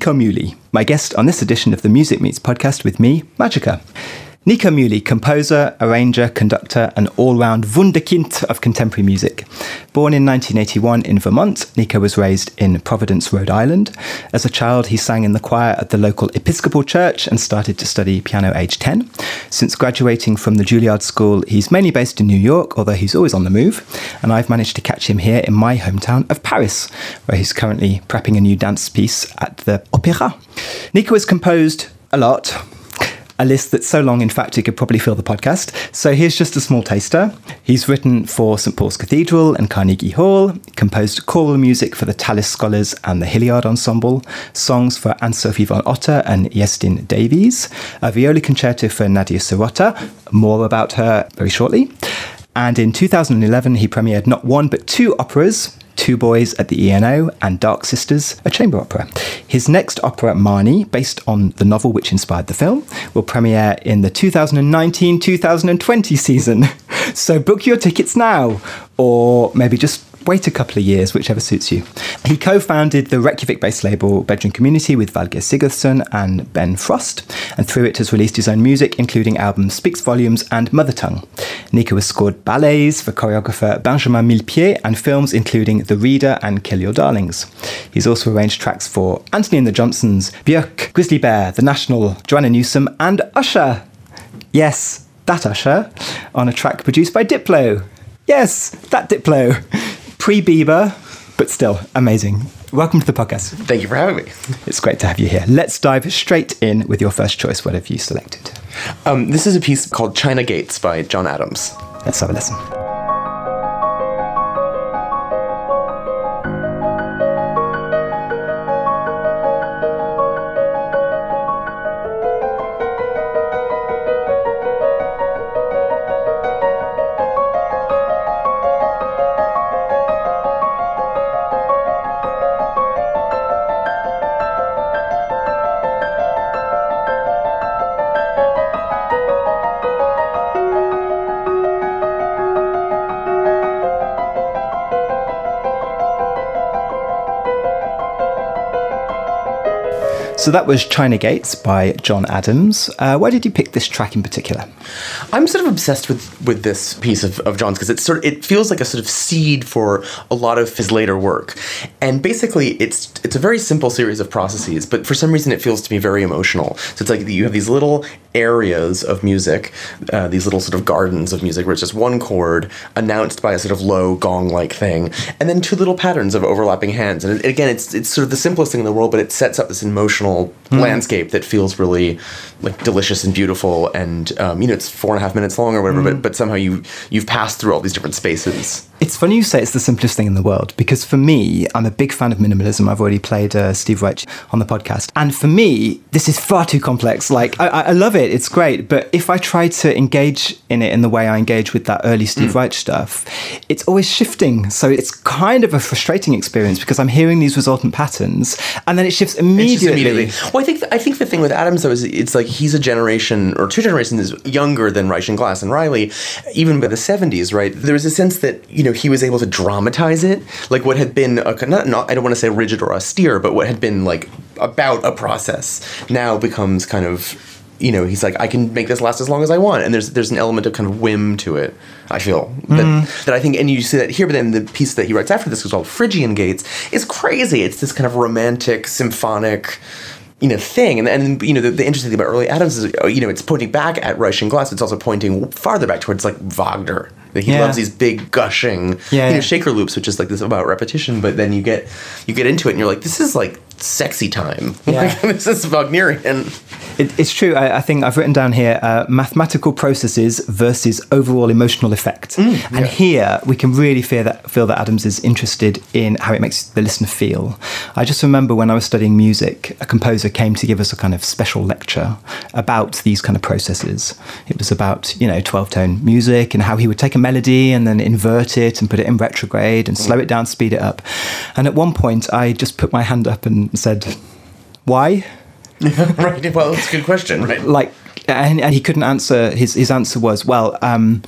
Nico Muhly, my guest on this edition of the Music Meets podcast with me, Magica. Nico Muhly, composer, arranger, conductor, and all round wunderkind of contemporary music. Born in 1981 in Vermont, Nico was raised in Providence, Rhode Island. As a child, he sang in the choir at the local Episcopal church and started to study piano age 10. Since graduating from the Juilliard School, he's mainly based in New York, although he's always on the move. And I've managed to catch him here in my hometown of Paris, where he's currently prepping a new dance piece at the Opéra. Nico has composed a lot a list that's so long, in fact, it could probably fill the podcast. So here's just a small taster. He's written for St. Paul's Cathedral and Carnegie Hall, composed choral music for the Tallis Scholars and the Hilliard Ensemble, songs for Anne Sofie von Otter and Iestyn Davies, a viola concerto for Nadia Sirota, more about her very shortly. And in 2011, he premiered not one but two operas Two Boys at the ENO, and Dark Sisters, a chamber opera. His next opera, Marnie, based on the novel which inspired the film, will premiere in the 2019 2020 season. So book your tickets now, or maybe just wait a couple of years, whichever suits you. He co founded the Reykjavik based label Bedroom Community with Valgeir Sigurðsson and Ben Frost, and through it has released his own music, including albums Speaks Volumes and Mother Tongue. Nico has scored ballets for choreographer Benjamin Millepied and films including The Reader and Kill Your Darlings. He's also arranged tracks for Anthony and the Johnsons, Björk, Grizzly Bear, The National, Joanna Newsom, and Usher. Yes, that Usher, on a track produced by Diplo. Yes, that Diplo pre Bieber, but still amazing. Welcome to the podcast. Thank you for having me. It's great to have you here. Let's dive straight in with your first choice. What have you selected? Um, this is a piece called China Gates by John Adams. Let's have a listen. So that was China Gates by John Adams. Uh, why did you pick this track in particular? I'm sort of obsessed with with this piece of, of John's because it's sort it feels like a sort of seed for a lot of his later work, and basically it's it's a very simple series of processes, but for some reason it feels to me very emotional. So it's like you have these little areas of music, uh, these little sort of gardens of music where it's just one chord announced by a sort of low gong-like thing, and then two little patterns of overlapping hands. And again, it's it's sort of the simplest thing in the world, but it sets up this emotional mm. landscape that feels really like delicious and beautiful. And um, you know, it's four and a half minutes long or whatever, mm. but but somehow you you've passed through all these different spaces. It's funny you say it's the simplest thing in the world because for me, I'm a big fan of minimalism. I've already played uh, Steve Reich on the podcast, and for me, this is far too complex. Like I, I love it, it's great, but if I try to engage in it in the way I engage with that early Steve mm. Reich stuff, it's always shifting. So it's kind of a frustrating experience because I'm hearing these resultant patterns, and then it shifts immediately. immediately. Well, I think th- I think the thing with Adams though is it's like he's a generation or two generations younger than Reich and Glass and Riley, even by the 70s, right? There was a sense that you know know he was able to dramatize it. Like what had been a, not, not I don't want to say rigid or austere but what had been like about a process now becomes kind of you know he's like I can make this last as long as I want. And there's there's an element of kind of whim to it I feel that, mm. that I think and you see that here but then the piece that he writes after this is called Phrygian Gates. Is crazy. It's this kind of romantic symphonic you know thing. And and you know the, the, interesting thing about early Adams is you know it's pointing back at Reich and Glass. It's also pointing farther back towards like Wagner he yeah. loves these big gushing yeah, you know shaker loops which is like this about repetition but then you get you get into it and you're like this is like sexy time yeah. this is Wagnerian it, it's true. I, I, think I've written down here uh, mathematical processes versus overall emotional effect. Mm, and here we can really feel that, feel that Adams is interested in how it makes the listener feel. I just remember when I was studying music, a composer came to give us a kind of special lecture about these kind of processes. It was about, you know, 12 tone music and how he would take a melody and then invert it and put it in retrograde and slow it down, speed it up. And at one point, I just put my hand up and said, Why? right. Well, it's a good question, right? Like, and, and, he couldn't answer. His his answer was, well. Um,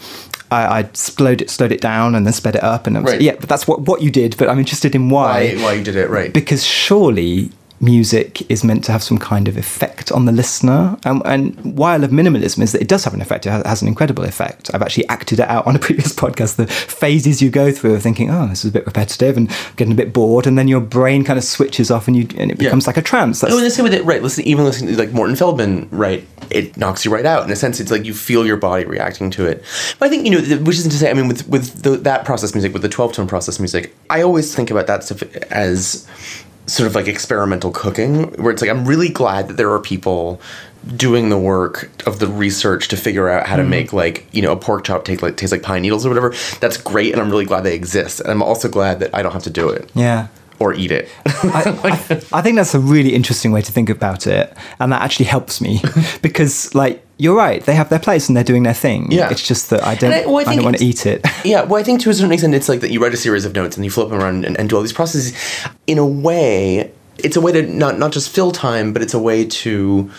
I, I slowed it slowed it down and then sped it up and was, Right. yeah, but that's what what you did. But I'm interested in why. Why, why you did it, right. Because surely music is meant to have some kind of effect on the listener. And, and why I love minimalism is that it does have an effect. It has, has an incredible effect. I've actually acted it out on a previous podcast. The phases you go through of thinking, oh, this is a bit repetitive and getting a bit bored, and then your brain kind of switches off and you and it Yeah. becomes like a trance. That's, Oh, and the same with it, right? Listen, even listening to like Morton Feldman, right? It knocks you right out. In a sense, it's like you feel your body reacting to it. But I think you know, which isn't to say, I mean, with with the, that process music, with the twelve tone process music, I always think about that stuff as sort of like experimental cooking, where it's like I'm really glad that there are people doing the work of the research to figure out how to mm-hmm. make like you know a pork chop take like taste like pine needles or whatever. That's great, and I'm really glad they exist. And I'm also glad that I don't have to do it yeah. Or eat it. I, I, I think that's a really interesting way to think about it, and that actually helps me because, like, you're right. They have their place and they're doing their thing. Yeah. It's just that I don't. And I- well, I don't want to eat it. Yeah, well, I think to a certain extent, it's like that you write a series of notes and you flip them around and, and do all these processes. In a way, it's a way to not not just fill time, but it's a way to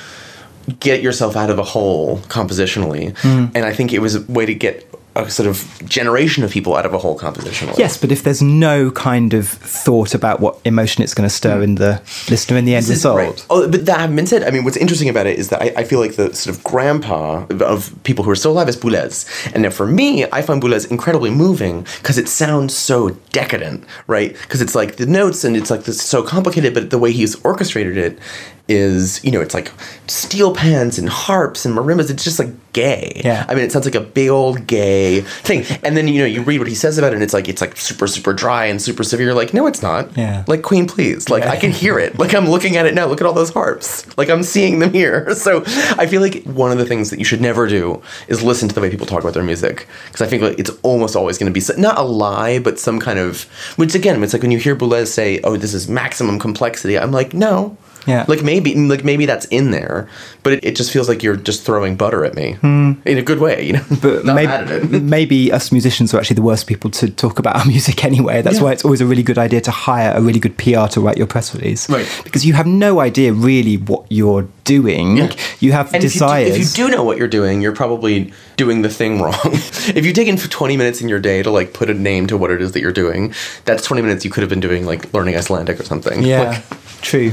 get yourself out of a hole compositionally. Hmm. And I think it was a way to get a sort of generation of people out of a hole compositionally. Yes, but if there's no kind of thought about what emotion it's going to stir in the listener in the end result, right. Oh, but that having been said, I mean, what's interesting about it is that I, I feel like the sort of grandpa of people who are still alive is Boulez. And now for me, I find Boulez incredibly moving because it sounds so decadent, right? Because it's like the notes and it's like this so complicated, but the way he's orchestrated it is, you know, it's like steel pans and harps and marimbas. It's just like gay. Yeah. I mean, it sounds like a big old gay thing. And then, you know, you read what he says about it and it's like, it's like super, super dry and super severe. Like, no, it's not. Yeah. Like, Queen, please. Like, Yeah. I can hear it. Like, I'm looking at it now. Look at all those harps. Like, I'm seeing them here. So, I feel like one of the things that you should never do is listen to the way people talk about their music. Because I think like, it's almost always going to be not a lie, but some kind of. Which, again, it's like when you hear Boulez say, oh, this is maximum complexity. I'm like, no. Yeah. Like maybe, like maybe that's in there, but it, it just feels like you're just throwing butter at me hmm. in a good way, you know. But maybe, mad at it. maybe us musicians are actually the worst people to talk about our music anyway. That's Yeah. why it's always a really good idea to hire a really good PR to write your press release, Right. Because you have no idea really what you're doing. Yeah. You have And if you, do, desires. if you do know what you're doing, you're probably doing the thing wrong. if you've taken 20 minutes in your day to like put a name to what it is that you're doing, that's 20 minutes you could have been doing like learning Icelandic or something. Yeah, Like, true.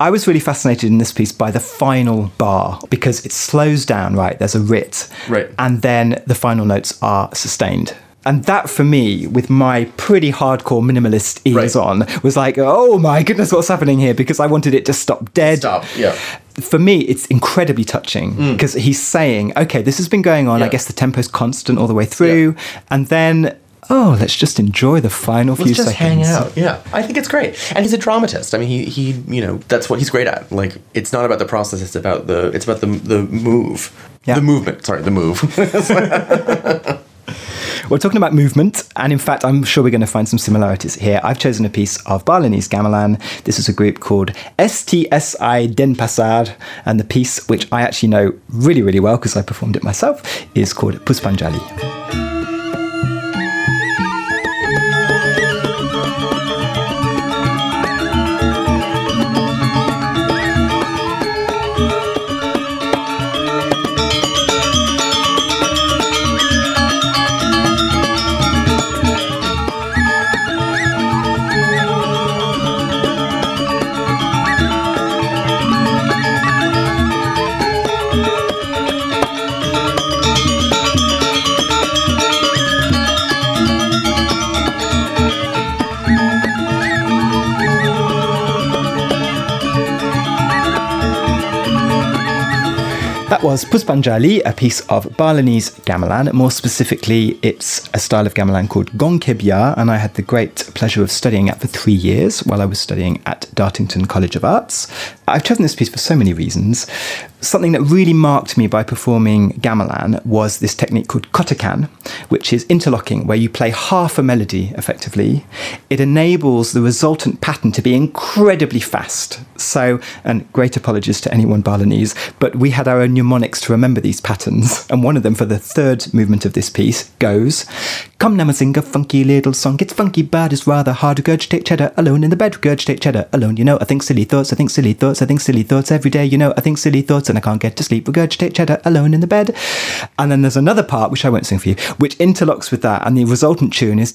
I was really fascinated in this piece by the final bar because it slows down, right? There's a writ. Right. And then the final notes are sustained. And that for me, with my pretty hardcore minimalist ears Right. on, was like, oh my goodness, what's happening here? Because I wanted it to stop dead. Stop, yeah. For me, it's incredibly touching because he's saying, okay, this has been going on. I Mm. Guess the tempo's constant all the way through. And then, oh, let's just enjoy the final few Let's just seconds. hang out. Yeah, I think it's great, and he's a dramatist. I mean, he he you know that's what he's great at. Like, it's not about the process; it's about the it's about the the move, Yeah. the movement. Sorry, the move. We're talking about movement, and in fact, I'm sure we're going to find some similarities here. I've chosen a piece of Balinese gamelan. This is a group called STSI Denpasar, and the piece, which I actually know really, really well because I performed it myself, is called Puspanjali. That was Puspanjali, a piece of Balinese gamelan. More specifically, it's a style of gamelan called Gong Kebyar, and I had the great pleasure of studying it for three years while I was studying at Dartington College of Arts. I've chosen this piece for so many reasons. Something that really marked me by performing gamelan was this technique called kotekan, which is interlocking, where you play half a melody effectively. It enables the resultant pattern to be incredibly fast. So, and great apologies to anyone Balinese, but we had our own mnemonics to remember these patterns. And one of them for the third movement of this piece goes Come now, sing a funky little song. It's funky, but it's rather hard to regurgitate cheddar alone in the bed. Regurgitate cheddar alone. You know, I think silly thoughts, I think silly thoughts, I think silly thoughts every day. You know, I think silly thoughts and I can't get to sleep. Regurgitate cheddar alone in the bed. And then there's another part, which I won't sing for you, which interlocks with that. And the resultant tune is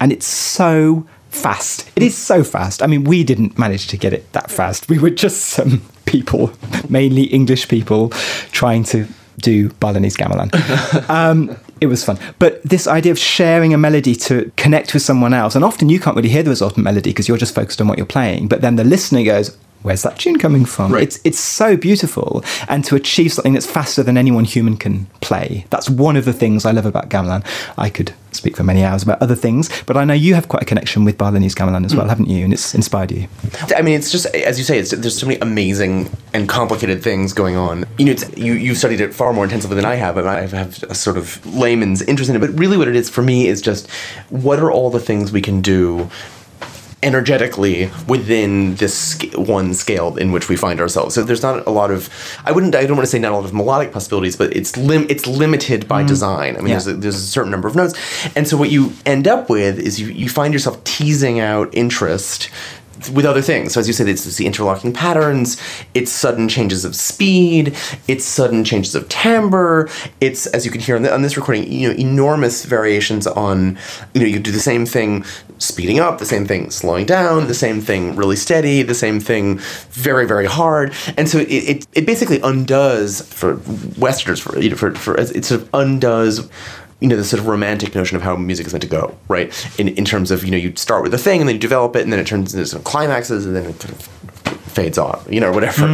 and it's so fast. It is so fast. I mean, we didn't manage to get it that fast. We were just some people, mainly English people, trying to do Balinese gamelan. Um, it was fun. But this idea of sharing a melody to connect with someone else, and often you can't really hear the resultant melody because you're just focused on what you're playing, but then the listener goes, Where's that tune coming from? Right. It's it's so beautiful, and to achieve something that's faster than anyone human can play. That's one of the things I love about gamelan. I could speak for many hours about other things, but I know you have quite a connection with Balinese gamelan as hmm. well, haven't you? And it's inspired you. I mean, it's just as you say. It's, there's so many amazing and complicated things going on. You know, it's, you you've studied it far more intensively than I have. and I have a sort of layman's interest in it. But really, what it is for me is just what are all the things we can do energetically within this one scale in which we find ourselves. So there's not a lot of I wouldn't I don't want to say not a lot of melodic possibilities, but it's lim- it's limited by mm. design. I mean, Yeah. there's a, there's a certain number of notes, and so what you end up with is you you find yourself teasing out interest with other things. So as you said, it's, it's the interlocking patterns, it's sudden changes of speed, it's sudden changes of timbre, it's as you can hear on, the, on this recording, you know, enormous variations on, you know, you do the same thing speeding up, the same thing slowing down, the same thing really steady, the same thing very very hard, and so it it, it basically undoes for Westerners for you know for for it sort of undoes you know, the sort of romantic notion of how music is meant to go, right? In, in terms of, you know, you start with a thing and then you develop it and then it turns into some climaxes and then it kind of fades off, you know, whatever.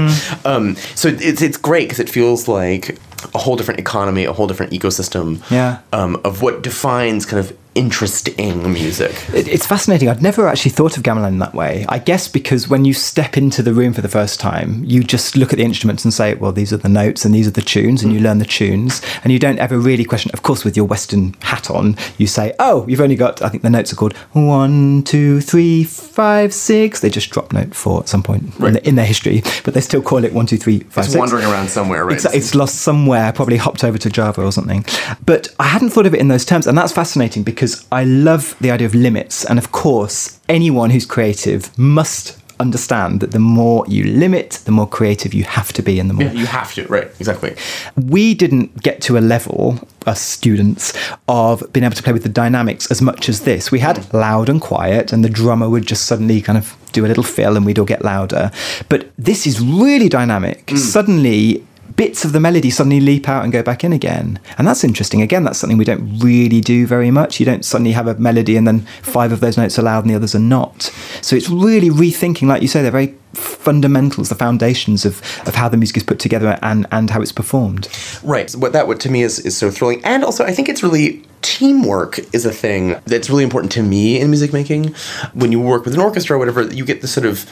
Um, so it's, it's great because it feels like a whole different economy, a whole different ecosystem Yeah. um, of what defines kind of interesting music. It, it's fascinating. I'd never actually thought of gamelan in that way. I guess because when you step into the room for the first time, you just look at the instruments and say, well, these are the notes and these are the tunes, and you mm. learn the tunes, and you don't ever really question. Of course, with your Western hat on, you say, oh, you've only got, I think the notes are called one, two, three, five, six. They just drop note four at some point in, the, in their history, but they still call it one, two, three, five, It's six. wandering around somewhere, right? It's, it's lost somewhere, probably hopped over to Java or something. But I hadn't thought of it in those terms, and that's fascinating because I love the idea of limits. And of course, anyone who's creative must understand that the more you limit, the more creative you have to be, and the more Yeah, you have to, right? Exactly. we didn't get to a level, us students, of being able to play with the dynamics as much as this. We had loud and quiet, and the drummer would just suddenly kind of do a little fill and we'd all get louder. But this is really dynamic. Mm. Suddenly, bits of the melody suddenly leap out and go back in again. And that's interesting. Again, that's something we don't really do very much. You don't suddenly have a melody and then five of those notes are loud and the others are not. So it's really rethinking, like you say, they're very fundamentals, the foundations of, of how the music is put together and, and how it's performed. Right. What that what to me is is so thrilling, and also I think it's really teamwork is a thing that's really important to me in music making. When you work with an orchestra or whatever, you get the sort of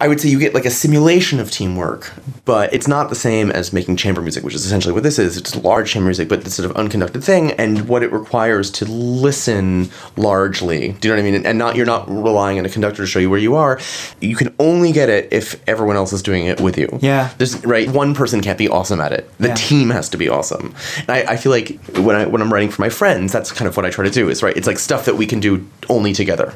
I would say you get like a simulation of teamwork, but it's not the same as making chamber music, which is essentially what this is. It's large chamber music, but this sort of unconducted thing, and what it requires to listen largely. Do you know what I mean? And, and not you're not relying on a conductor to show you where you are. You can only get it if everyone else is doing it with you. Yeah. There's right. One person can't be awesome at it. The Yeah. team has to be awesome. And I, I feel like when I when I'm writing for my friends, that's kind of what I try to do. Is right. It's like stuff that we can do only together.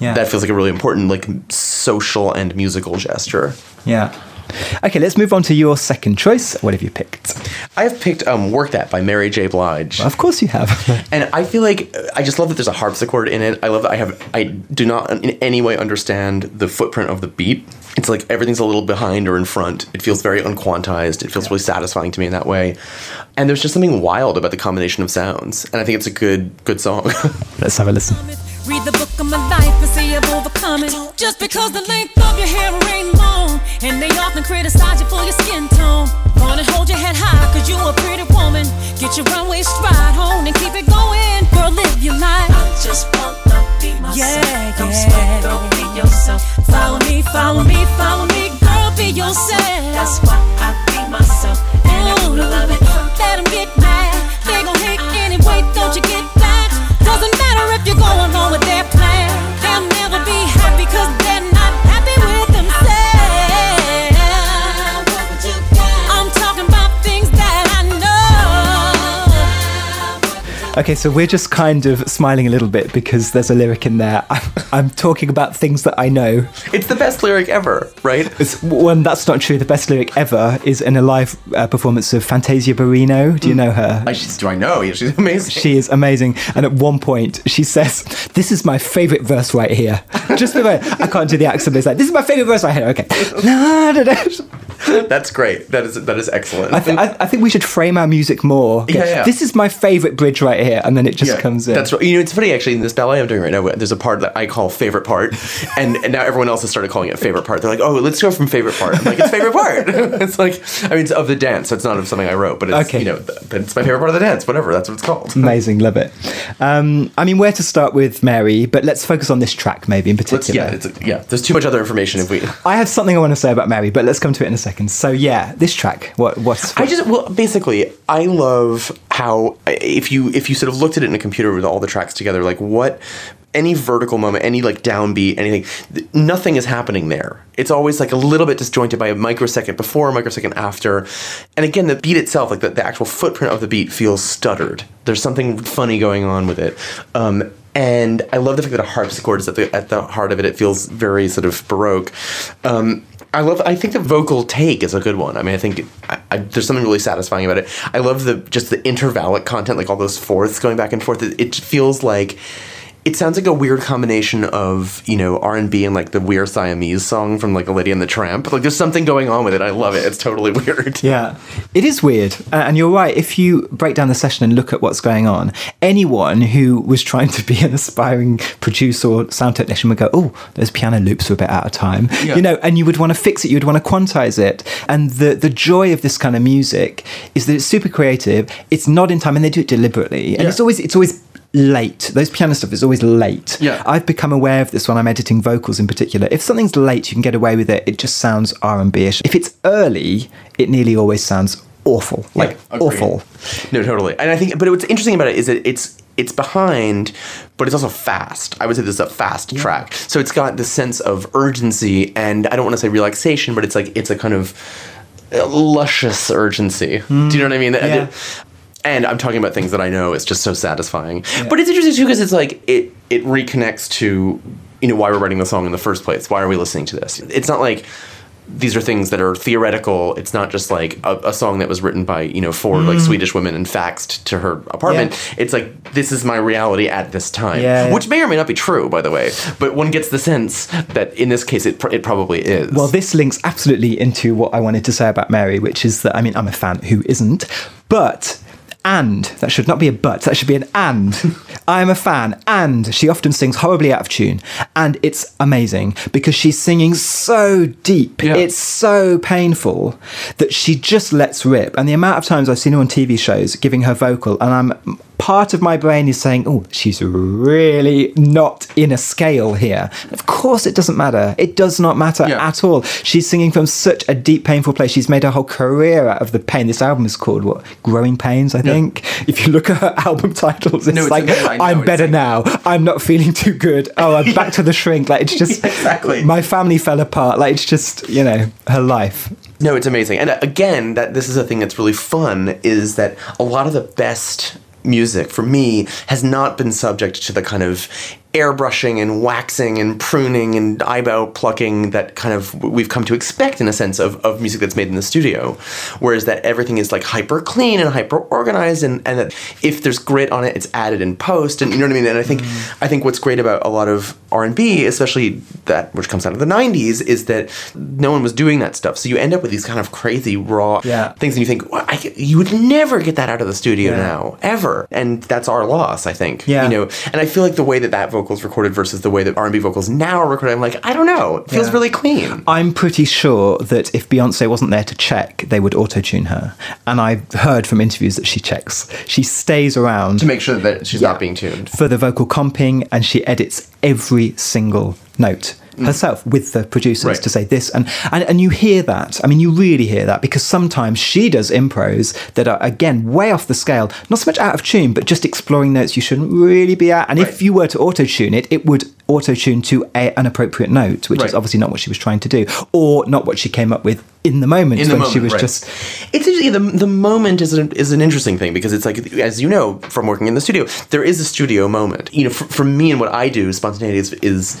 Yeah. That feels like a really important like social and musical gesture. Yeah. Okay, let's move on to your second choice. What have you picked? I have picked um, "Work That" by Mary J. Blige. Of course you have. And I feel like I just love that there's a harpsichord in it. I love that I have I do not in any way understand the footprint of the beat. It's like everything's a little behind or in front. It feels very unquantized. It feels really satisfying to me in that way. And there's just something wild about the combination of sounds. And I think it's a good good song. let's have a listen. It. Just because the length of your hair ain't long, and they often criticize you for your skin tone. Gonna hold your head high, cause you a pretty woman. Get your runway stride on and keep it going. Girl, live your life. I just wanna be myself. Yeah, Don't yeah. sweat, don't be yourself. Follow me, follow me, follow me. Girl, be yourself. That's why I be myself. And I Ooh, wanna love it. Let get mad. They gon' hate anyway, don't you get back? Doesn't matter if you're going along with their plan. Okay, so we're just kind of smiling a little bit because there's a lyric in there. I'm, I'm talking about things that I know. It's the best lyric ever, right? It's, one, that's not true. The best lyric ever is in a live uh, performance of Fantasia Barrino. Do you know her? I, she's, do I know? Yeah, she's amazing. She is amazing. And at one point, she says, This is my favourite verse right here. Just a. I can't do the accent, but it's like, This is my favourite verse right here. Okay. That's great. That is that is excellent. I, th- I, I think we should frame our music more. Yeah, yeah. This is my favourite bridge right here. And then it just comes in. That's right. You know, it's funny actually. In this ballet I'm doing right now, there's a part that I call favorite part, and, and now everyone else has started calling it favorite part. They're like, "Oh, let's go from favorite part." I'm like, "It's favorite part." it's like, I mean, it's of the dance. So it's not of something I wrote, but it's Okay. you know, but it's my favorite part of the dance. Whatever. That's what it's called. Amazing, love it. Um, I mean, where to start with Mary, but let's focus on this track maybe in Let's, particular. yeah, it's, yeah. There's too much other information if we. I have something I want to say about Mary, but let's come to it in a second. So yeah, this track. What? What's? I just well, basically, I love how if you if you sort of looked at it in a computer with all the tracks together, like what any vertical moment, any like downbeat, anything, th- nothing is happening there. It's always like a little bit disjointed by a microsecond before, a microsecond after, and again, the beat itself, like the, the actual footprint of the beat, feels stuttered. There's something funny going on with it. Um, and I love the fact that a harpsichord is at the at the heart of it. It feels very sort of baroque. Um, I love. I think the vocal take is a good one. I mean, I think I, I, there's something really satisfying about it. I love the just the intervallic content, like all those fourths going back and forth. It, it feels like it sounds like a weird combination of you know R and B and like the weird Siamese song from like a Lady and the Tramp. Like there's something going on with it. I love it. It's totally weird. Yeah, it is weird, uh, and you're right. If you break down the session and look at what's going on, anyone who was trying to be an aspiring producer or sound technician would go, "Oh, those piano loops are a bit out of time," Yeah. you know, and you would want to fix it. You'd want to quantize it. And the the joy of this kind of music is that it's super creative. It's not in time, and they do it deliberately. And Yeah. it's always it's always late those piano stuff is always late Yeah. i've become aware of this when i'm editing vocals in particular if something's late you can get away with it it just sounds r&b-ish if it's early it nearly always sounds awful like Yeah, awful No, totally. And I think, but what's interesting about it is that it's it's behind, but it's also fast. I would say this is a fast track. So it's got this sense of urgency, and I don't want to say relaxation, but it's like it's a kind of luscious urgency. Do you know what I mean? Yeah. And I'm talking about things that I know. It's just so satisfying. But it's interesting too because it's like it it reconnects to you know why we're writing the song in the first place. Why are we listening to this? It's not like these are things that are theoretical. It's not just like a, a song that was written by you know four like Swedish women and faxed to her apartment. Mm. Yeah. It's like this is my reality at this time, Yeah, yeah. which may or may not be true, by the way. But one gets the sense that in this case, it pr- it probably is. Well, this links absolutely into what I wanted to say about Mary, which is that I mean, I'm a fan who isn't, but. And that should not be a but, that should be an and. I am a fan, and she often sings horribly out of tune. And it's amazing because she's singing so deep. Yeah. It's so painful that she just lets rip. And the amount of times I've seen her on TV shows giving her vocal, and I'm part of my brain is saying, oh, she's really not in a scale here. Of course, it doesn't matter. It does not matter Yeah. at all. She's singing from such a deep, painful place. She's made her whole career out of the pain. This album is called what? Growing Pains, I think. If you look at her album titles, it's, No, it's like, amazing. I know, I'm better like- now. I'm not feeling too good. Oh, I'm back to the shrink. Like, it's just, Exactly. my family fell apart. Like, it's just, you know, her life. No, it's amazing. And uh, again, that this is a thing that's really fun is that a lot of the best music for me has not been subject to the kind of airbrushing and waxing and pruning and eyebrow plucking that kind of we've come to expect in a sense of, of music that's made in the studio. Whereas that everything is like hyper clean and hyper organized and, and that if there's grit on it it's added in post and you know what I mean? And I think mm. I think what's great about a lot of R&B especially that which comes out of the 90s is that no one was doing that stuff. So you end up with these kind of crazy raw Yeah. things and you think well, I, you would never get that out of the studio Yeah. now ever. And that's our loss I think Yeah. you know? And I feel like the way that that vocals recorded versus the way that R&B vocals now are recorded I'm like I don't know it feels Yeah. really clean I'm pretty sure that if Beyonce wasn't there to check, they would auto tune her. And I've heard from interviews that she checks. She stays around to make sure that she's Yeah. not being tuned for the vocal comping and she edits every single note herself with the producers Mm. Right. to say this and, and and you hear that i mean you really hear that because sometimes she does impros that are again way off the scale not so much out of tune but just exploring notes you shouldn't really be at and if you were to auto tune it it would auto tune to a, an appropriate note, which is obviously not what she was trying to do, or not what she came up with in the moment in the when moment, she was right. just. It's actually the the moment is an, is an interesting thing because it's like as you know from working in the studio, there is a studio moment. You know, for, for me and what I do, spontaneity is, is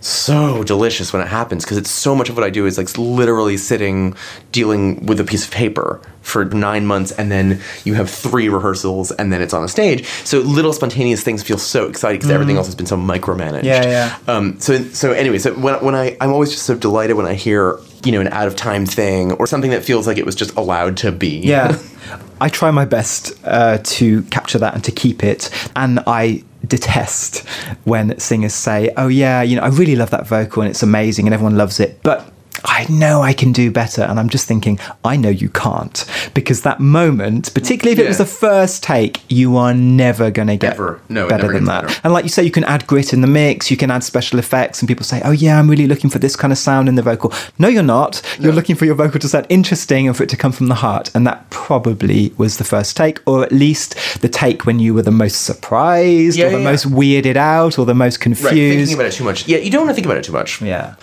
so delicious when it happens because it's so much of what I do is like literally sitting dealing with a piece of paper for nine months and then you have three rehearsals and then it's on a stage. So little spontaneous things feel so exciting because everything else has been so micromanaged. Yeah, yeah. Um, so so anyway, so when, when I I'm always just so delighted when I hear you know an out of time thing or something that feels like it was just allowed to be. Yeah. I try my best uh, to capture that and to keep it. And I detest when singers say, oh, yeah, you know, I really love that vocal and it's amazing and everyone loves it. But I know I can do better. And I'm just thinking, I know you can't. Because that moment, particularly if it was Yeah. the first take, you are never going to get Ever. No, better than that. better. And like you say, you can add grit in the mix, you can add special effects, and people say, oh, yeah, I'm really looking for this kind of sound in the vocal. No, you're not. You're looking for your vocal to sound interesting and for it to come from the heart. And that probably was the first take, or at least the take when you were the most surprised, Yeah, or the yeah, yeah. most weirded out, or the most Right. Thinking confused. about it too much. Yeah, you don't want to think about it too much. yeah.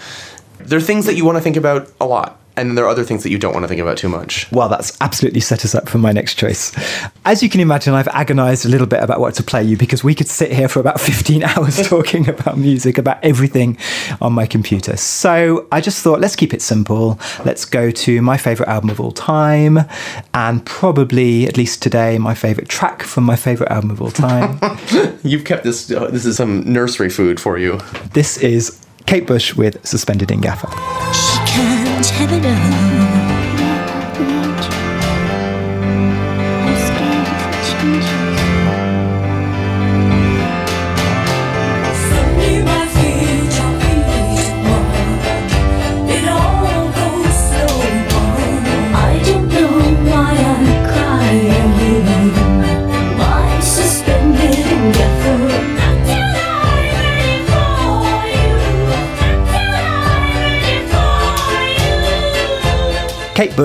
There are things that you want to think about a lot, and there are other things that you don't want to think about too much. Well, that's absolutely set us up for my next choice. As you can imagine, I've agonized a little bit about what to play you because we could sit here for about 15 hours talking about music, about everything on my computer. So I just thought, let's keep it simple. Let's go to my favorite album of all time, and probably, at least today, my favorite track from my favorite album of all time. You've kept this. Uh, this is some nursery food for you. this is Kate Bush with Suspended in Gaffa.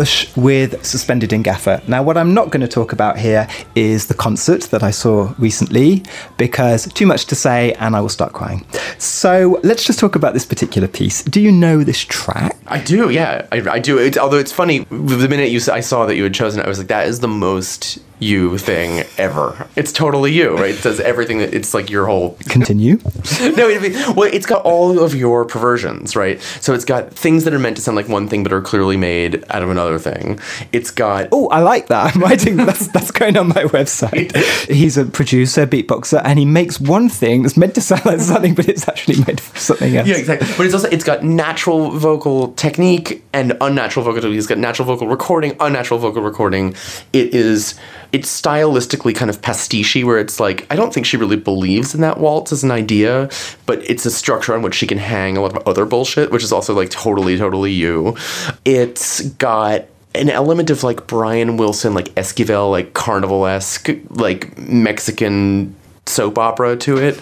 Bush with Suspended in Gaffa. Now, what I'm not going to talk about here is the concert that I saw recently because too much to say and I will start crying. So let's just talk about this particular piece. Do you know this track? I do, yeah, I, I do. Although it's funny, the minute you I saw that you had chosen it, I was like, that is the most you thing ever. It's totally you, right? It does everything that it's like your whole Continue. no, it, well, it's got all of your perversions, right? So it's got things that are meant to sound like one thing but are clearly made out of another thing. It's got Oh, I like that. I'm writing that's that's going on my website. He's a producer, beatboxer, and he makes one thing that's meant to sound like something, but it's actually made for something else. yeah, exactly. But it's also it's got natural vocal technique and unnatural vocal technique. It's got natural vocal recording, unnatural vocal recording. It is it's stylistically kind of pastiche where it's like I don't think she really believes in that waltz as an idea, but it's a structure on which she can hang a lot of other bullshit, which is also like totally, totally you. It's got an element of like Brian Wilson, like Esquivel, like carnival esque, like Mexican soap opera to it.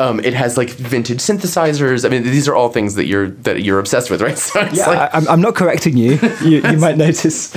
Um, it has like vintage synthesizers. I mean, these are all things that you're that you're obsessed with, right? So it's Yeah, like, I, I'm, I'm not correcting you. You, you might notice.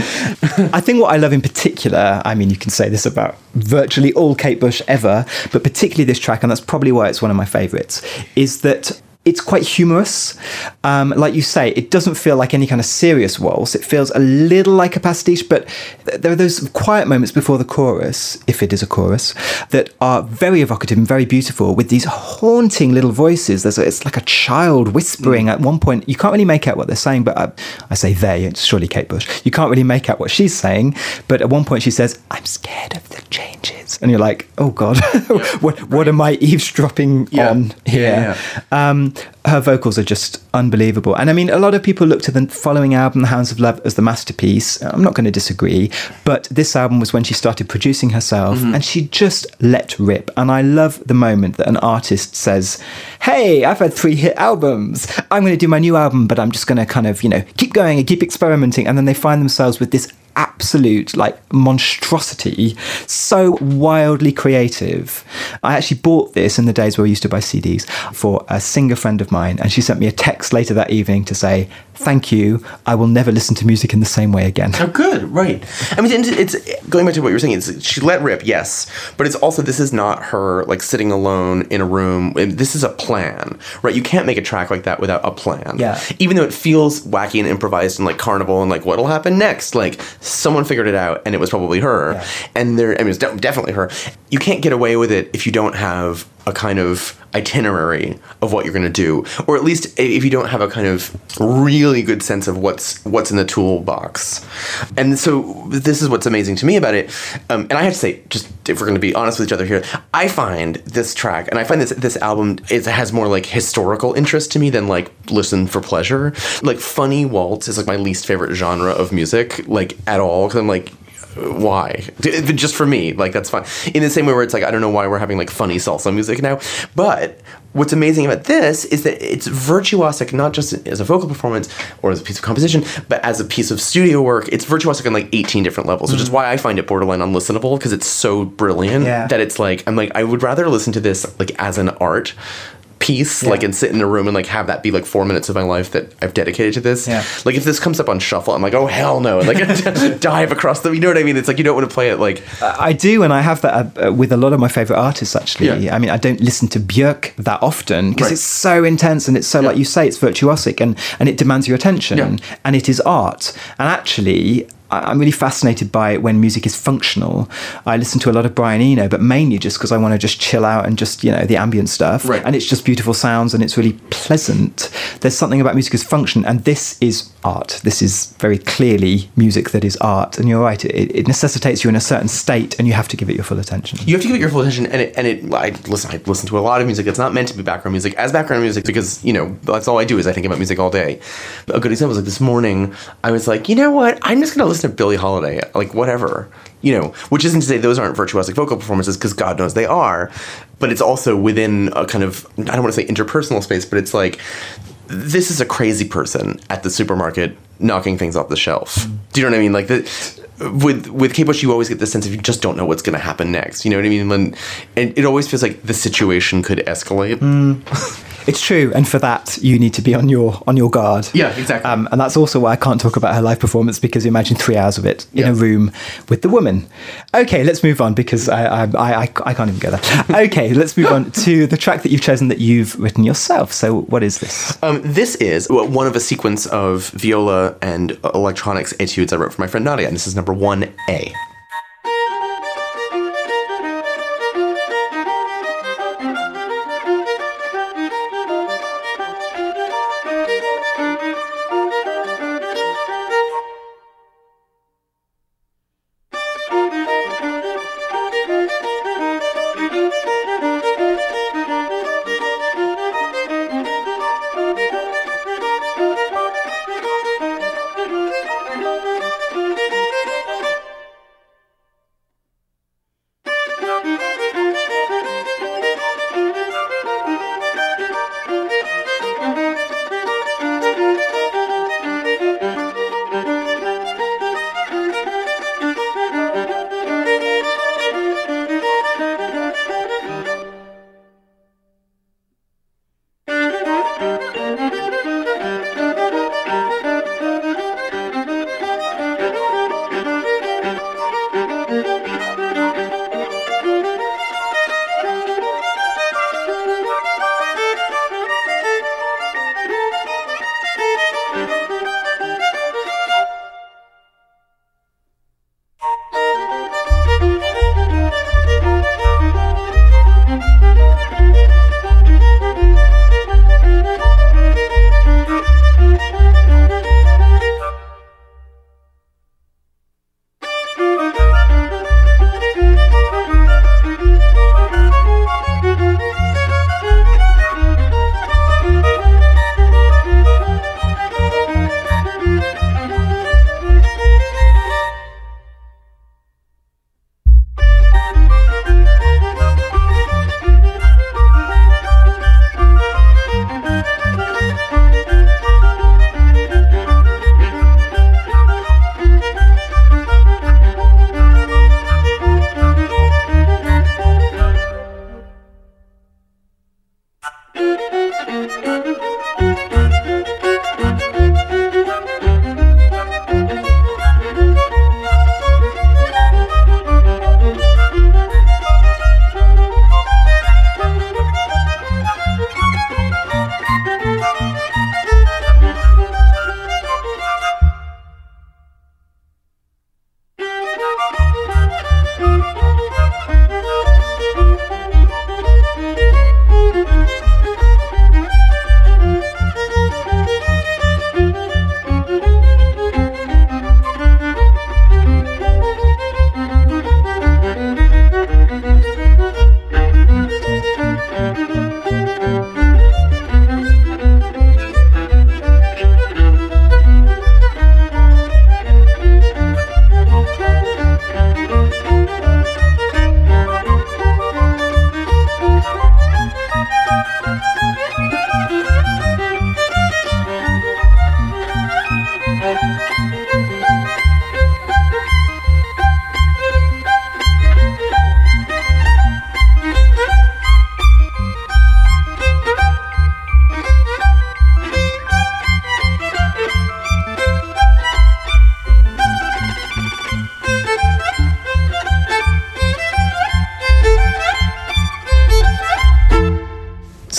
I think what I love in particular, I mean, you can say this about virtually all Kate Bush ever, but particularly this track, and that's probably why it's one of my favourites, is that it's quite humorous. Um, like you say, it doesn't feel like any kind of serious waltz. It feels a little like a pastiche, but th- there are those quiet moments before the chorus, if it is a chorus, that are very evocative and very beautiful with these haunting little voices. There's a, it's like a child whispering at one point. You can't really make out what they're saying, but I, I say they, it's surely Kate Bush. You can't really make out what she's saying, but at one point she says, I'm scared of the changes. And you're like, oh God, what, what am I eavesdropping Yeah. on here? Yeah, Um, her vocals are just unbelievable. And I mean, a lot of people look to the following album, The Hounds of Love, as the masterpiece. I'm not going to disagree, but this album was when she started producing herself mm-hmm. and she just let rip. And I love the moment that an artist says, Hey, I've had three hit albums. I'm going to do my new album, but I'm just going to kind of, you know, keep going and keep experimenting. And then they find themselves with this absolute like monstrosity, so wildly creative. I actually bought this in the days where we used to buy CDs for a singer friend of mine, and she sent me a text later that evening to say, "Thank you. I will never listen to music in the same way again." Oh, good, right. I mean, it's, it's going back to what you were saying. It's she let rip, yes, but it's also this is not her like sitting alone in a room. This is a plan, right? You can't make a track like that without a plan. Yeah. Even though it feels wacky and improvised and like carnival and like what'll happen next, like someone figured it out and it was probably her, Yeah. and there. I mean, it's de- definitely her. You can't get away with it if you don't have a kind of itinerary of what you're going to do or at least if you don't have a kind of really good sense of what's what's in the toolbox. And so this is what's amazing to me about it um, and i have to say just if we're going to be honest with each other here i find this track and i find this this album it has more like historical interest to me than like listen for pleasure. Like funny waltz is like my least favorite genre of music like at all because i'm like why? Just for me, like that's fine. In the same way where it's like I don't know why we're having like funny salsa music now, but what's amazing about this is that it's virtuosic not just as a vocal performance or as a piece of composition, but as a piece of studio work. It's virtuosic on like 18 different levels, which is mm-hmm. why I find it borderline unlistenable because it's so brilliant Yeah. that it's like I'm like I would rather listen to this like as an art piece like and sit in a room and like have that be like four minutes of my life that I've dedicated to this Yeah. like if this comes up on shuffle I'm like oh hell no and like dive across the you know what I mean it's like you don't want to play it like I do, and I have that uh, with a lot of my favorite artists. Actually, Yeah. I mean, I don't listen to Björk that often because Right. it's so intense and it's so, like you say, it's virtuosic and and it demands your attention Yeah. and it is art. And actually, I'm really fascinated by when music is functional. I listen to a lot of Brian Eno, but mainly just because I want to just chill out and just you know the ambient stuff. Right. And it's just beautiful sounds and it's really pleasant. There's something about music as function, and this is art. This is very clearly music that is art. And you're right, it, it necessitates you in a certain state, and you have to give it your full attention. you have to give it your full attention and it and it I listen I listen to a lot of music that's not meant to be background music as background music because you know that's all I do is I think about music all day a good example is like this morning I was like you know what I'm just gonna listen to Billie Holiday like whatever you know which isn't to say those aren't virtuosic vocal performances because God knows they are but it's also within a kind of I don't want to say interpersonal space but it's like this is a crazy person at the supermarket knocking things off the shelf. Mm. Do you know what I mean? Like the, with with Kate Bush, you always get the sense of you just don't know what's going to happen next. You know what I mean? When, and it always feels like the situation could escalate. Mm. It's true, and for that you need to be on your on your guard. Yeah, exactly. Um, and that's also why I can't talk about her live performance because you imagine three hours of it in a room with the woman. Okay, let's move on because I I, I, I, I can't even go there. Okay, let's move on to the track that you've chosen that you've written yourself. So what is this? Um, this is one of a sequence of viola and electronics etudes I wrote for my friend Nadia, and this is number one A.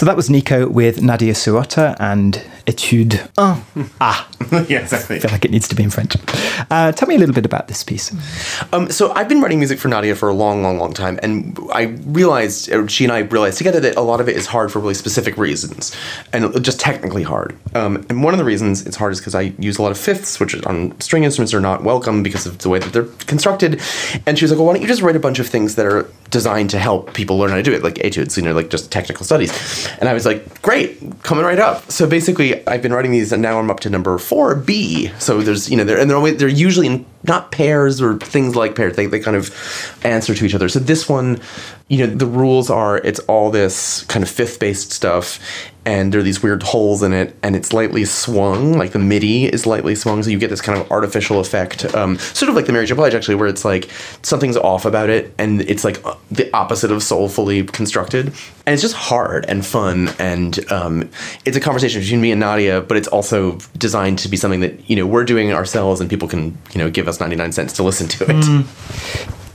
So that was Nico with Nadia Sirota and Etude 1. Ah, yeah, exactly. I feel like it needs to be in French. Uh, tell me a little bit about this piece. Um, so I've been writing music for Nadia for a long, long, long time, and I realized, she and I realized together that a lot of it is hard for really specific reasons, and just technically hard. Um, and one of the reasons it's hard is because I use a lot of fifths, which on string instruments are not welcome because of the way that they're constructed. And she was like, "Well, why don't you just write a bunch of things that are designed to help people learn how to do it, like etudes, you know, like just technical studies?" And I was like, "Great, coming right up." So basically, I've been writing these, and now I'm up to number four B. So there's, you know, they're and they're always, they're usually in not pairs or things like pairs. They, they kind of answer to each other. So this one, you know, the rules are it's all this kind of fifth based stuff, and there are these weird holes in it, and it's lightly swung, like the MIDI is lightly swung, so you get this kind of artificial effect, um, sort of like the Mary J. Blige actually, where it's like something's off about it, and it's like uh, the opposite of soulfully constructed, and it's just hard and fun, and um, it's a conversation between me and Nadia, but it's also designed to be something that you know we're doing ourselves, and people can you know give us ninety nine cents to listen to it.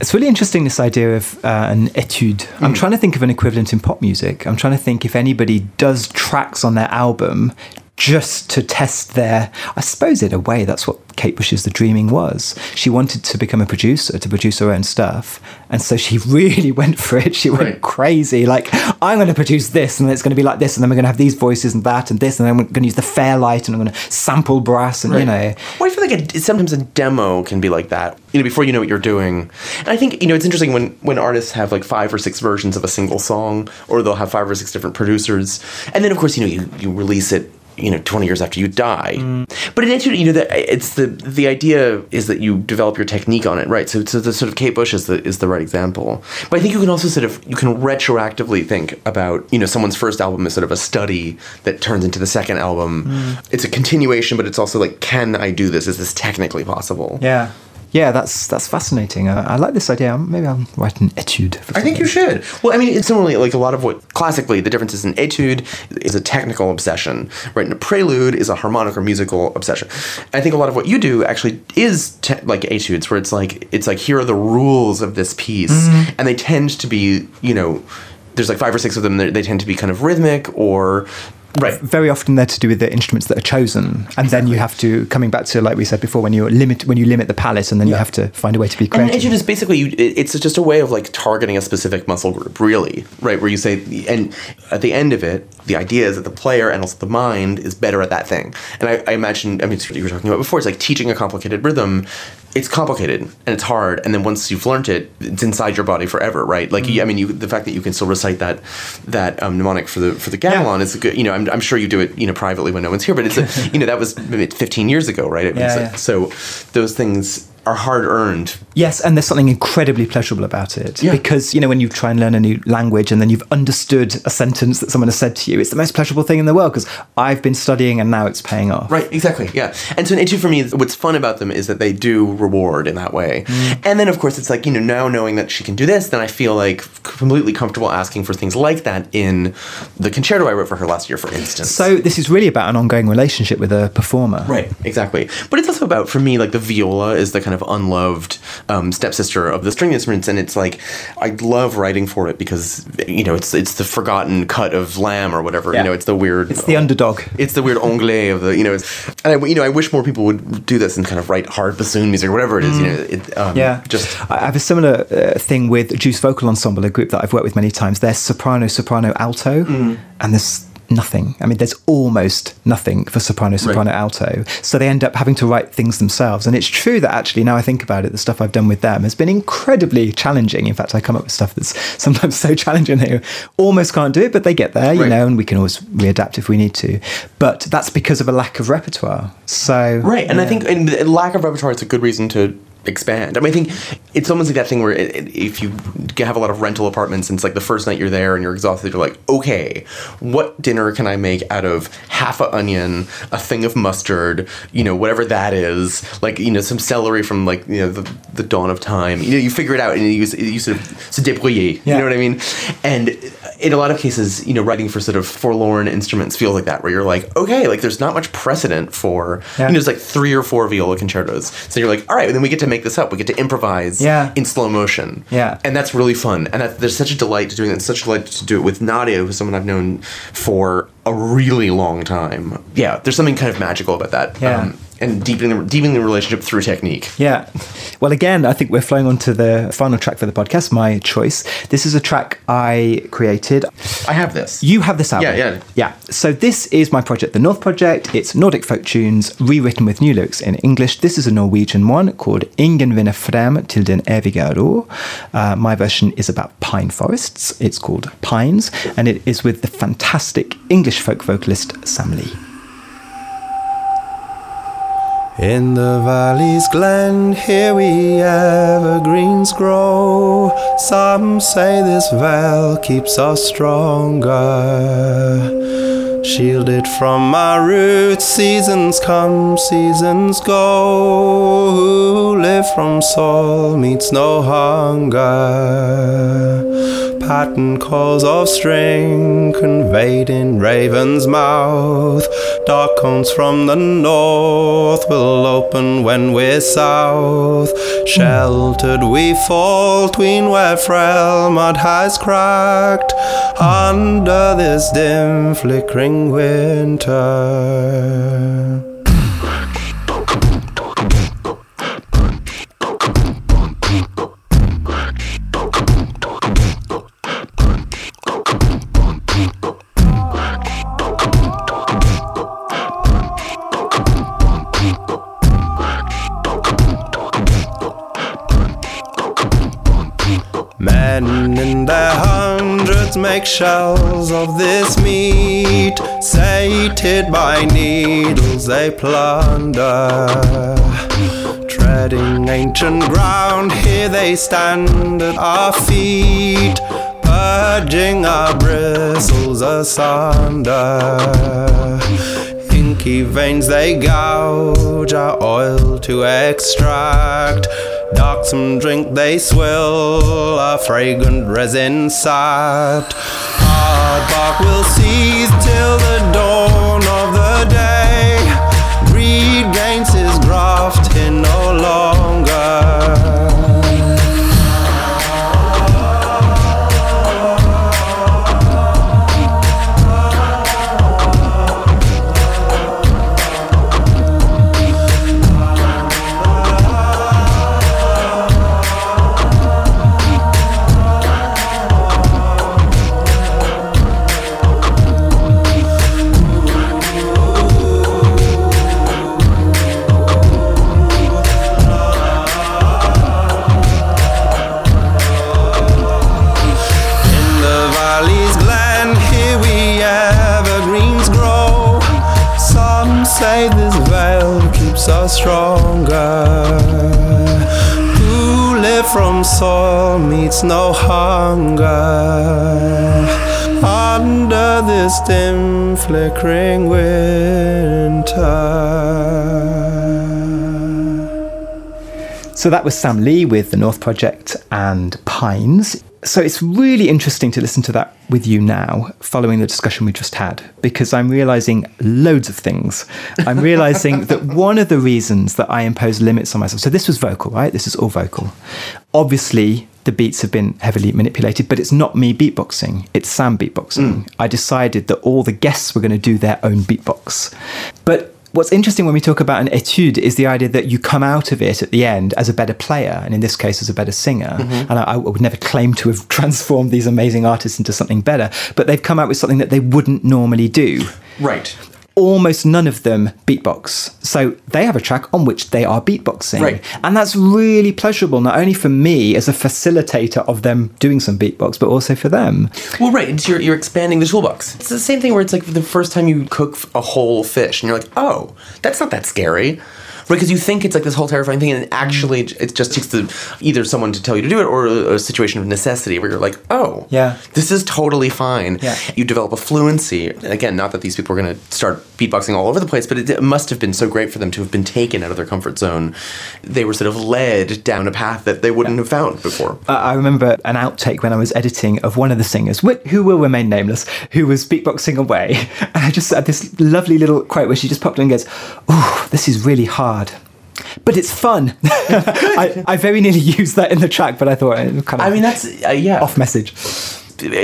It's really interesting this idea of uh, an etude. I'm trying to think of an equivalent in pop music. I'm trying to think if anybody does tracks on their album just to test their. I suppose in a way that's what Kate Bush's The Dreaming was. She wanted to become a producer, to produce her own stuff, and so she really went for it. She went Right. crazy. Like I'm going to produce this, and it's going to be like this, and then we're going to have these voices and that and this, and then we're going to use the Fairlight, and I'm going to sample brass, and you know. Well, I feel like a, sometimes a demo can be like that. You know, before you know what you're doing. And I think you know it's interesting when when artists have like five or six versions of a single song, or they'll have five or six different producers, and then of course you know you you release it. You know, twenty years after you die, but in Etude, you know that it's the the idea is that you develop your technique on it, right? So, so the sort of Kate Bush is the is the right example. But I think you can also sort of you can retroactively think about you know someone's first album is sort of a study that turns into the second album. Mm. It's a continuation, but it's also like, can I do this? Is this technically possible? Yeah. Yeah, that's that's fascinating. Uh, I like this idea. Maybe I'll write an etude. For I think you should. Well, I mean, it's similarly like a lot of what classically the difference is in etude is a technical obsession, right? And a prelude is a harmonic or musical obsession. I think a lot of what you do actually is te- like etudes, where it's like it's like here are the rules of this piece, and they tend to be you know. There's like five or six of them. They tend to be kind of rhythmic or right. Very often they're to do with the instruments that are chosen, and then you have to coming back to like we said before when you limit when you limit the palette, and then you have to find a way to be And creative. etude is basically you, it's just a way of like targeting a specific muscle group, really, right? Where you say, and at the end of it, the idea is that the player and also the mind is better at that thing. And I, I imagine, I mean, it's what you were talking about before. It's like teaching a complicated rhythm. It's complicated and it's hard, and then once you've learned it, it's inside your body forever, right? Like, you, I mean, you, the fact that you can still recite that that um, mnemonic for the for the gamelan is a good. You know, I'm, I'm sure you do it, you know, privately when no one's here, but it's a, you know that was 15 years ago, right? Yeah, yeah. So those things are hard earned Yes, and there's something incredibly pleasurable about it Yeah. because you know when you try and learn a new language and then you've understood a sentence that someone has said to you, it's the most pleasurable thing in the world because I've been studying and now it's paying off. Right, exactly. Yeah. And so an etude for me, what's fun about them is that they do reward in that way. Mm. And then, of course, it's like, you know, now knowing that she can do this, then I feel like completely comfortable asking for things like that in the concerto I wrote for her last year, for instance. So this is really about an ongoing relationship with a performer. Right, exactly. But it's also about, for me, like the viola is the kind of unloved um, stepsister of the string instruments, and it's like I love writing for it because you know it's it's the forgotten cut of lamb or whatever. Yeah. You know, it's the weird. It's the underdog. It's the weird anglais of the you know, it's, and I you know I wish more people would do this and kind of write hard bassoon music or whatever it is. You know, it, um, Mm. Yeah, just I have a similar uh, thing with Juice Vocal Ensemble, a group that I've worked with many times. They're soprano, soprano, alto, Mm. and there's nothing. I mean, there's almost nothing for soprano, soprano, alto. So they end up having to write things themselves. And it's true that actually, now I think about it, the stuff I've done with them has been incredibly challenging. In fact, I come up with stuff that's sometimes so challenging they almost can't do it, but they get there, you Right. know, and we can always readapt if we need to. But that's because of a lack of repertoire. So right. And I think lack of repertoire is a good reason to expand. I mean, I think it's almost like that thing where it, it, if you have a lot of rental apartments and it's like the first night you're there and you're exhausted, you're like, okay, what dinner can I make out of half a onion, a thing of mustard, you know, whatever that is, like you know, some celery from like you know the, the dawn of time. You know, you figure it out and you you sort of se débrouiller. You know what I mean? And in a lot of cases, you know, writing for sort of forlorn instruments feels like that, where you're like, okay, like there's not much precedent for, Yeah. you know, there's like three or four viola concertos. So you're like, all right, then we get to make this up. We get to improvise Yeah. in slow motion. Yeah. And that's really fun. And that, there's such a delight to doing that. Such a delight to do it with Nadia, who's someone I've known for a really long time. Yeah, there's something kind of magical about that. Yeah. Um, and deepening the, deepening the relationship through technique. Yeah. Well, again, I think we're flowing on to the final track for the podcast, my choice. This is a track I created. I have this. You have this album. Yeah, yeah. Yeah. So this is my project, the North Project. It's Nordic folk tunes rewritten with new lyrics in English. This is a Norwegian one called Ingen vinner frem til den evige ro. Uh, my version is about pine forests. It's called Pines, and it is with the fantastic English folk vocalist Sam Lee. In the valley's glen, here we evergreens grow. Some say this vale keeps us stronger. Shielded from our roots, seasons come, seasons go. Who live from soul meets no hunger. Pattern calls of string conveyed in raven's mouth. Dark cones from the north will open when we're south. Sheltered we fall tween where frail mud has cracked. Under this dim flickering winter. Men in their hundreds make shells of this. Sated by needles, they plunder. Treading ancient ground, here they stand at our feet, purging our bristles asunder. Inky veins they gouge our oil to extract. Darksome drink they swill, our fragrant resin sapped. Hard bark will seethe till the dawn from soil meets no hunger. Under this dim flickering winter. So that was Sam Lee with the North Project and Pines. So it's really interesting to listen to that with you now, following the discussion we just had, because I'm realizing loads of things. I'm realizing that one of the reasons that I impose limits on myself. So this was vocal, right? This is all vocal. Obviously, the beats have been heavily manipulated, but it's not me beatboxing. It's Sam beatboxing. Mm. I decided that all the guests were going to do their own beatbox. But What's interesting when we talk about an etude is the idea that you come out of it at the end as a better player, and in this case, as a better singer. Mm-hmm. And I, I would never claim to have transformed these amazing artists into something better, but they've come out with something that they wouldn't normally do. Right. Almost none of them beatbox. So they have a track on which they are beatboxing. Right. And that's really pleasurable, not only for me as a facilitator of them doing some beatbox, but also for them. Well, right. It's you're, you're expanding the toolbox. It's the same thing where it's like the first time you cook a whole fish and you're like, oh, that's not that scary. Because you think it's like this whole terrifying thing, and actually it just takes the either someone to tell you to do it or a, a situation of necessity where you're like, oh, Yeah. this is totally fine. Yeah. You develop a fluency. Again, not that these people are going to start beatboxing all over the place, but it, it must have been so great for them to have been taken out of their comfort zone. They were sort of led down a path that they wouldn't have found before. Uh, I remember an outtake when I was editing of one of the singers, wh- who will remain nameless, who was beatboxing away. And I just had this lovely little quote where she just popped in and goes, Oh, this is really hard. But it's fun. I, I very nearly used that in the track, but I thought it was kind of I mean, that's uh, yeah, off message.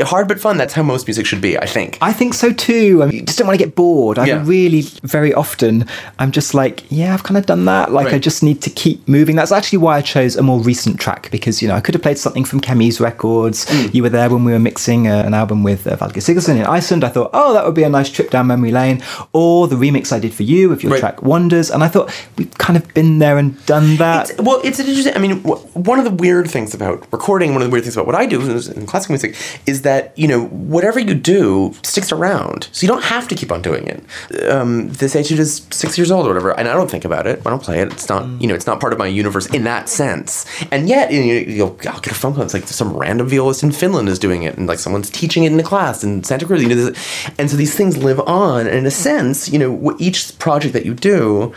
Hard but fun. That's how most music should be. I think. I think so too. I mean, you just don't want to get bored. I Yeah. really, very often, I'm just like, yeah, I've kind of done that. Like, I just need to keep moving. That's actually why I chose a more recent track because, you know, I could have played something from Camille's records. Mm. You were there when we were mixing uh, an album with uh, Valgeir Sigurdsson in Iceland. I thought, oh, that would be a nice trip down memory lane. Or the remix I did for you of your Right. track Wonders. And I thought, we've kind of been there and done that. It's, well, it's interesting. I mean, w- one of the weird things about recording, one of the weird things about what I do in classical music, is that you know whatever you do sticks around, so you don't have to keep on doing it. Um, this etude is six years old or whatever, and I don't think about it. I don't play it. It's not you know it's not part of my universe in that sense. And yet, you know, you'll I'll get a phone call. It's like some random violist in Finland is doing it, and like someone's teaching it in a class in Santa Cruz. You know, and so these things live on. And in a sense, you know, each project that you do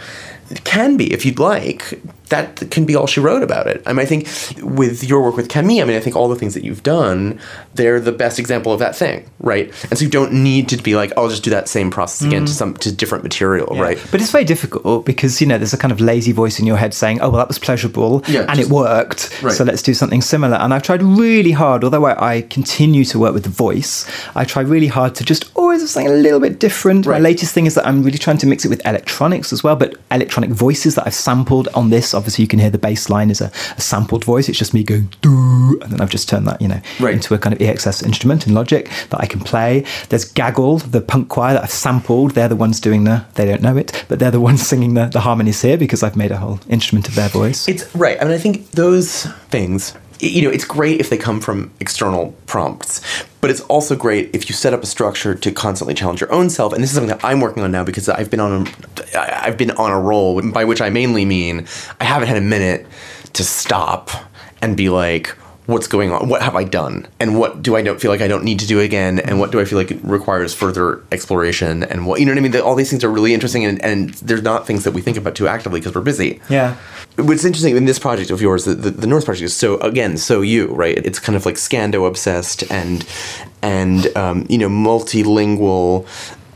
can be if you'd like that can be all she wrote about it. I mean, I think with your work with Camille, I mean, I think all the things that you've done, they're the best example of that thing, right? And so you don't need to be like, oh, I'll just do that same process again to mm. some to different material, right? But it's very difficult because you know there's a kind of lazy voice in your head saying, "Oh, well, that was pleasurable, Yeah, and just- it worked, Right. so let's do something similar." And I've tried really hard, although I, I continue to work with the voice. I try really hard to just always have something a little bit different. My latest thing is that I'm really trying to mix it with electronics as well, but electronic voices that I've sampled on this. Obviously, you can hear the bass line is a, a sampled voice. It's just me going doo, and then I've just turned that, you know, Right. into a kind of EXS instrument in Logic that I can play. There's Gaggle, the punk choir that I've sampled. They're the ones doing the, they don't know it, but they're the ones singing the, the harmonies here because I've made a whole instrument of their voice. It's right. I mean, I think those things, you know, it's great if they come from external prompts, but it's also great if you set up a structure to constantly challenge your own self. And this is something that I'm working on now because I've been on a, I've been on a roll, by which I mainly mean I haven't had a minute to stop and be like. What's going on? What have I done? And what do I don't feel like I don't need to do again? And what do I feel like requires further exploration? And what you know what I mean? All these things are really interesting, and, and they're not things that we think about too actively because we're busy. yeah. What's interesting in this project of yours, the, the, the North project is so again so you right. It's kind of like Scando obsessed and and um, you know multilingual.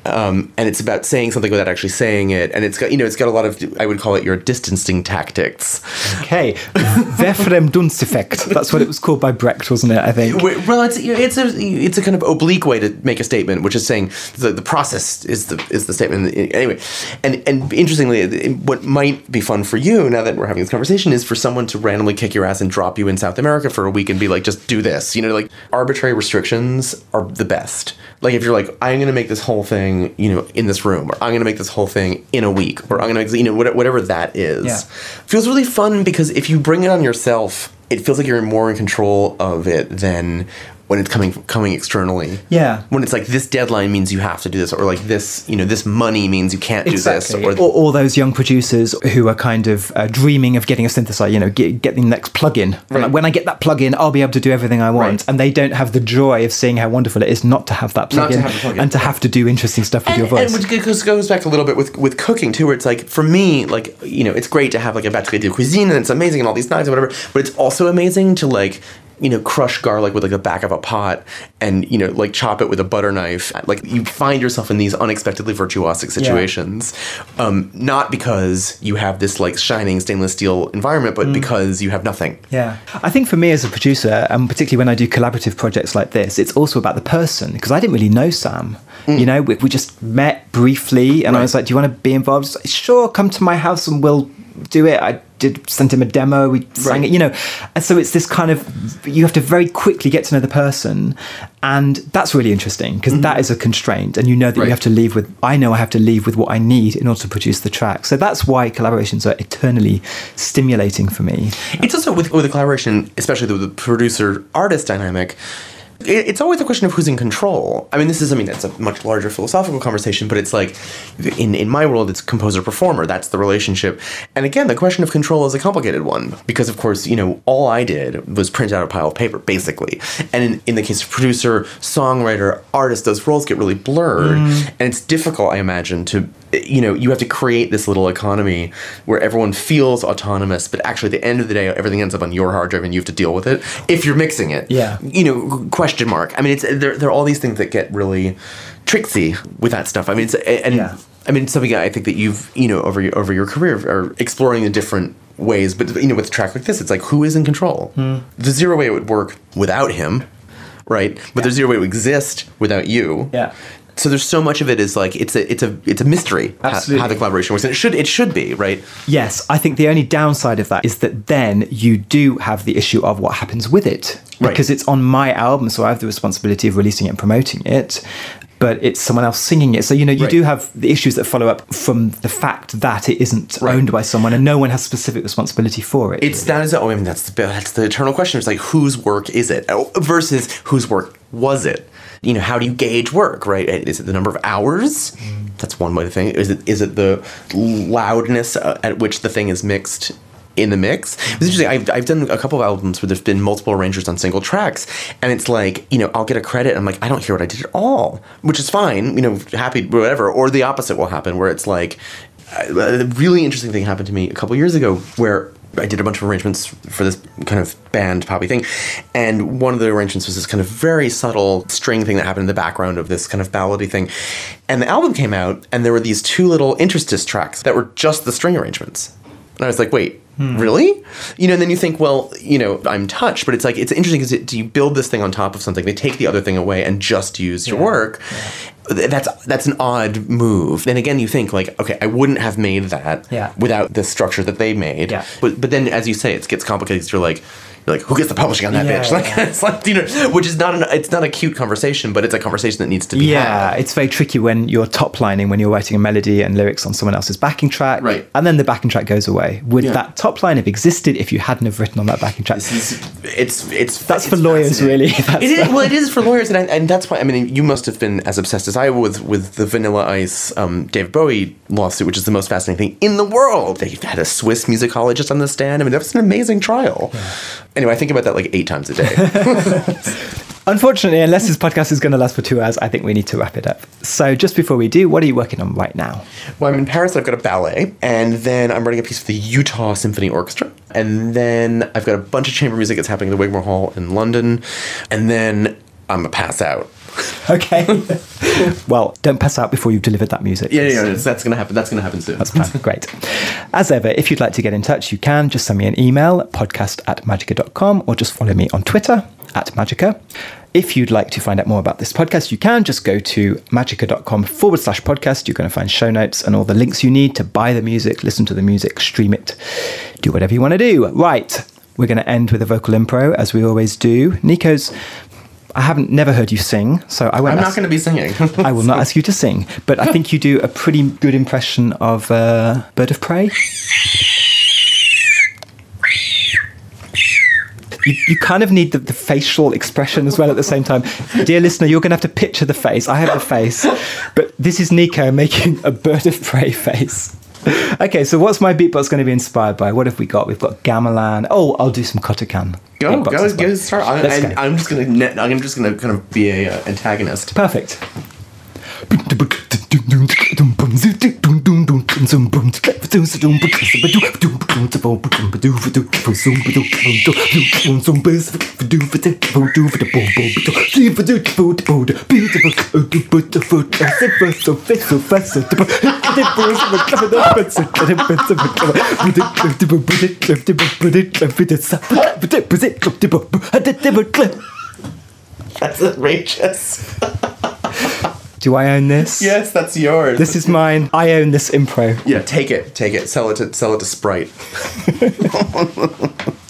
Um, and it's about saying something without actually saying it, and it's got you know it's got a lot of I would call it your distancing tactics. Okay. Verfremdungseffekt. That's what it was called by Brecht, wasn't it? I think. Well, it's it's a it's a kind of oblique way to make a statement, which is saying the, the process is the is the statement anyway. And and interestingly, what might be fun for you now that we're having this conversation is for someone to randomly kick your ass and drop you in South America for a week and be like, just do this. You know, like arbitrary restrictions are the best. Like if you're like, I'm going to make this whole thing, you know, in this room, or I'm going to make this whole thing in a week, or I'm going to make you know whatever that is Yeah. feels really fun because if you bring it on yourself, it feels like you're more in control of it than when it's coming coming externally. Yeah. When it's like this deadline means you have to do this, or like this, you know, this money means you can't do this, Or, or all those young producers who are kind of uh, dreaming of getting a synthesizer, you know, get, get the next plugin. Right. like, When I get that plugin, I'll be able to do everything I want. Right. And they don't have the joy of seeing how wonderful it is not to have that plugin, have plugin. and to have to do interesting stuff with and, your voice. and which goes- goes back a little bit with with cooking too, where it's like for me, like you know, it's great to have like a batterie de cuisine and it's amazing and all these knives and whatever, but it's also amazing to like you know crush garlic with like the back of a pot and you know like chop it with a butter knife. Like you find yourself in these unexpectedly virtuosic situations, um, not because you have this like shining stainless steel environment, but because you have nothing. Yeah. I think for me as a producer, and particularly when I do collaborative projects like this, it's also about the person because I didn't really know Sam. You know, we, we just met briefly and I was like, Do you want to be involved? Like, sure, come to my house and we'll do it. I did send him a demo, we sang Right. it, you know. And so it's this kind of, you have to very quickly get to know the person. And that's really interesting because mm-hmm. that is a constraint. And you know that Right. you have to leave with, I know I have to leave with what I need in order to produce the track. So that's why collaborations are eternally stimulating for me. It's also with with the collaboration, especially with the producer artist dynamic. It- It's always a question of who's in control. I mean, this is, I mean, it's a much larger philosophical conversation, but it's like, in, in my world, it's composer performer. That's the relationship. And again, the question of control is a complicated one because, of course, you know, all I did was print out a pile of paper, basically. And in, in the case of producer, songwriter, artist, those roles get really blurred. Mm. And it's difficult, I imagine, to, you know, you have to create this little economy where everyone feels autonomous, but actually, at the end of the day, everything ends up on your hard drive and you have to deal with it if you're mixing it Yeah. you know question mark i mean it's there, there are all these things that get really tricksy with that stuff i mean it's and Yeah. i mean something i think that you've you know over your over your career are exploring the different ways but you know with a track like this it's like who is in control Hmm. there's zero way it would work without him right but there's zero way it would exist without you Yeah. So there's so much of it is like it's a it's a it's a mystery how, Absolutely. how the collaboration works and it should it should be right Yes, I think the only downside of that is that then you do have the issue of what happens with it. Right. Because it's on my album, so I have the responsibility of releasing it and promoting it, but it's someone else singing it. So, you know, you Right. do have the issues that follow up from the fact that it isn't Right. owned by someone and no one has specific responsibility for it. It's that is oh I mean that's the that's the eternal question. It's like whose work is it Oh, versus whose work was it? You know, how do you gauge work? Right? Is it the number of hours? That's one way to think. Is it is it the loudness uh, at which the thing is mixed? In the mix, it's interesting. I've, I've done a couple of albums where there's been multiple arrangers on single tracks, and it's like you know I'll get a credit. And I'm like I don't hear what I did at all, which is fine. You know, happy whatever. Or the opposite will happen where it's like a really interesting thing happened to me a couple years ago where I did a bunch of arrangements for this kind of band poppy thing, and one of the arrangements was this kind of very subtle string thing that happened in the background of this kind of ballady thing, and the album came out, and there were these two little interstice tracks that were just the string arrangements, and I was like, wait. Hmm. Really? You know, and then you think, well, you know, I'm touched, but it's like it's interesting because it, do you build this thing on top of something? They take the other thing away and just use your work. Th- That's that's an odd move. Then again, you think like, okay, I wouldn't have made that Yeah. without the structure that they made. Yeah. But but then, as you say, it gets complicated. 'cause you're like, you're like, who gets the publishing on that Yeah, bitch? Like, yeah. it's like you know, which is not an it's not a cute conversation, but it's a conversation that needs to be Yeah, had. it's very tricky when you're top lining when you're writing a melody and lyrics on someone else's backing track, Right. And then the backing track goes away. Would Yeah. that top line have existed if you hadn't have written on that backing track? This is- it's it's That's it's for lawyers, really. That's it is, well, it is for lawyers, and, I, and that's why I mean you must have been as obsessed as I was with the Vanilla Ice um, David Bowie lawsuit, which is the most fascinating thing in the world. They had a Swiss musicologist on the stand. I mean, that was an amazing trial. Anyway, I think about that like eight times a day. Unfortunately, unless this podcast is going to last for two hours, I think we need to wrap it up. So, just before we do, what are you working on right now? well, I'm in Paris. I've got a ballet, and then I'm writing a piece for the Utah Symphony Orchestra, and then I've got a bunch of chamber music that's happening at the Wigmore Hall in London, and then I'm gonna pass out. Okay. well, don't pass out before you've delivered that music. Yeah, yeah, yeah, that's gonna happen. That's gonna happen soon. That's plan. Great. As ever, if you'd like to get in touch, you can just send me an email at podcast at majiker.com or just follow me on Twitter at majiker. If you'd like to find out more about this podcast, you can just go to majiker.com forward slash podcast. You're going to find show notes and all the links you need to buy the music, listen to the music, stream it, do whatever you want to do. Right. We're going to end with a vocal impro as we always do. Nico's, I haven't never heard you sing, so I won't I'm not gonna be singing. I will not ask you to sing, but I think you do a pretty good impression of uh, Bird of Prey. You, you kind of need the, the facial expression as well at the same time. Dear listener, you're going to have to picture the face. I have the face, but this is Nico making a bird of prey face. Okay, so what's my beatbox going to be inspired by? What have we got? We've got gamelan. Oh, I'll do some kotekan. Go, go, well. go, start. I, Let's and go. I'm just gonna, I'm just gonna kind of be a uh, antagonist. Perfect. That's outrageous. Do I own this? yes, that's yours. This is mine. I own this impro. yeah. Take it, take it. Sell it to, sell it to Sprite.